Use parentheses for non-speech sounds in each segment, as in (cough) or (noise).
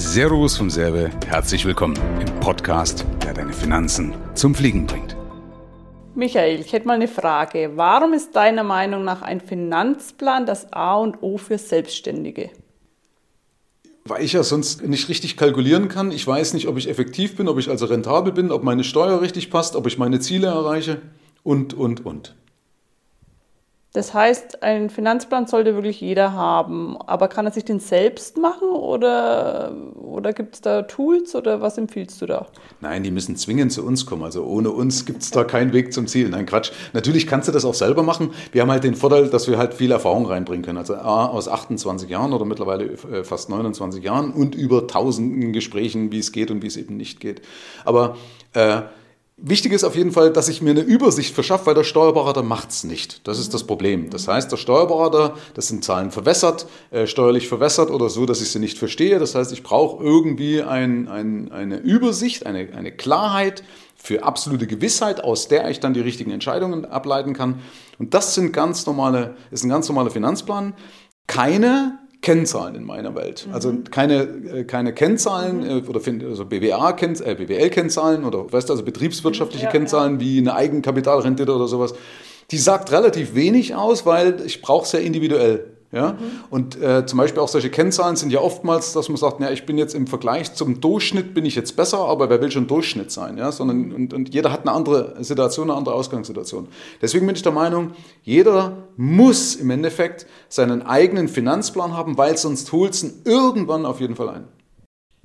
Servus vom Serbe, herzlich willkommen im Podcast, der deine Finanzen zum Fliegen bringt. Michael, ich hätte mal eine Frage. Warum ist deiner Meinung nach ein Finanzplan das A und O für Selbstständige? Weil ich ja sonst nicht richtig kalkulieren kann. Ich weiß nicht, ob ich effektiv bin, ob ich also rentabel bin, ob meine Steuer richtig passt, ob ich meine Ziele erreiche und, und, und. Das heißt, einen Finanzplan sollte wirklich jeder haben. Aber kann er sich den selbst machen oder, oder gibt es da Tools oder was empfiehlst du da? Nein, die müssen zwingend zu uns kommen. Also ohne uns gibt es da keinen Weg zum Ziel. Nein, Quatsch. Natürlich kannst du das auch selber machen. Wir haben halt den Vorteil, dass wir halt viel Erfahrung reinbringen können. Also aus 28 Jahren oder mittlerweile äh, fast 29 Jahren und über tausenden Gesprächen, wie es geht und wie es eben nicht geht. Aber äh, Wichtig ist auf jeden Fall, dass ich mir eine Übersicht verschaffe, weil der Steuerberater macht es nicht. Das ist das Problem. Das heißt, der Steuerberater, das sind Zahlen verwässert, äh, steuerlich verwässert oder so, dass ich sie nicht verstehe. Das heißt, ich brauche irgendwie ein, ein, eine Übersicht, eine, eine Klarheit für absolute Gewissheit, aus der ich dann die richtigen Entscheidungen ableiten kann. Und das sind ganz normale, ist ein ganz normaler Finanzplan. Keine Kennzahlen in meiner Welt. Mhm. Also keine, äh, keine Kennzahlen mhm. Oder also -Kenn äh, BWL-Kennzahlen oder weißt du, also betriebswirtschaftliche ja, Kennzahlen ja. wie eine Eigenkapitalrendite oder sowas. Die sagt relativ wenig aus, weil ich brauche es ja individuell. Ja? Mhm. Und äh, zum Beispiel auch solche Kennzahlen sind ja oftmals, dass man sagt, ja, ich bin jetzt im Vergleich zum Durchschnitt bin ich jetzt besser, aber wer will schon Durchschnitt sein? Ja? Sondern, und, und jeder hat eine andere Situation, eine andere Ausgangssituation. Deswegen bin ich der Meinung, jeder muss im Endeffekt seinen eigenen Finanzplan haben, weil sonst holt es ihn irgendwann auf jeden Fall ein.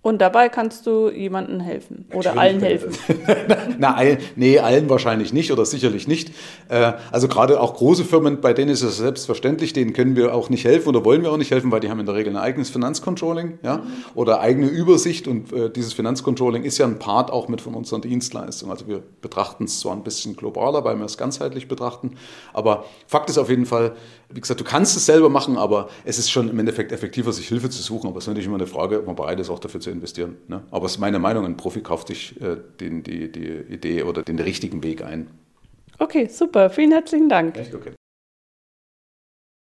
Und dabei kannst du jemandem helfen oder allen helfen. (laughs) Na, all, nee, allen wahrscheinlich nicht oder sicherlich nicht. Äh, also gerade auch große Firmen, bei denen ist es selbstverständlich, denen können wir auch nicht helfen oder wollen wir auch nicht helfen, weil die haben in der Regel ein eigenes Finanzcontrolling ja, oder eigene Übersicht und äh, dieses Finanzcontrolling ist ja ein Part auch mit von unseren Dienstleistungen. Also wir betrachten es zwar ein bisschen globaler, weil wir es ganzheitlich betrachten, aber Fakt ist auf jeden Fall, wie gesagt, du kannst es selber machen, aber es ist schon im Endeffekt effektiver, sich Hilfe zu suchen. Aber es ist natürlich immer eine Frage, ob man bereit ist, auch dafür zu investieren. Ne? Aber es ist meine Meinung, ein Profi kauft sich äh, den, die, die Idee oder den richtigen Weg ein. Okay, super. Vielen herzlichen Dank. Echt? Okay.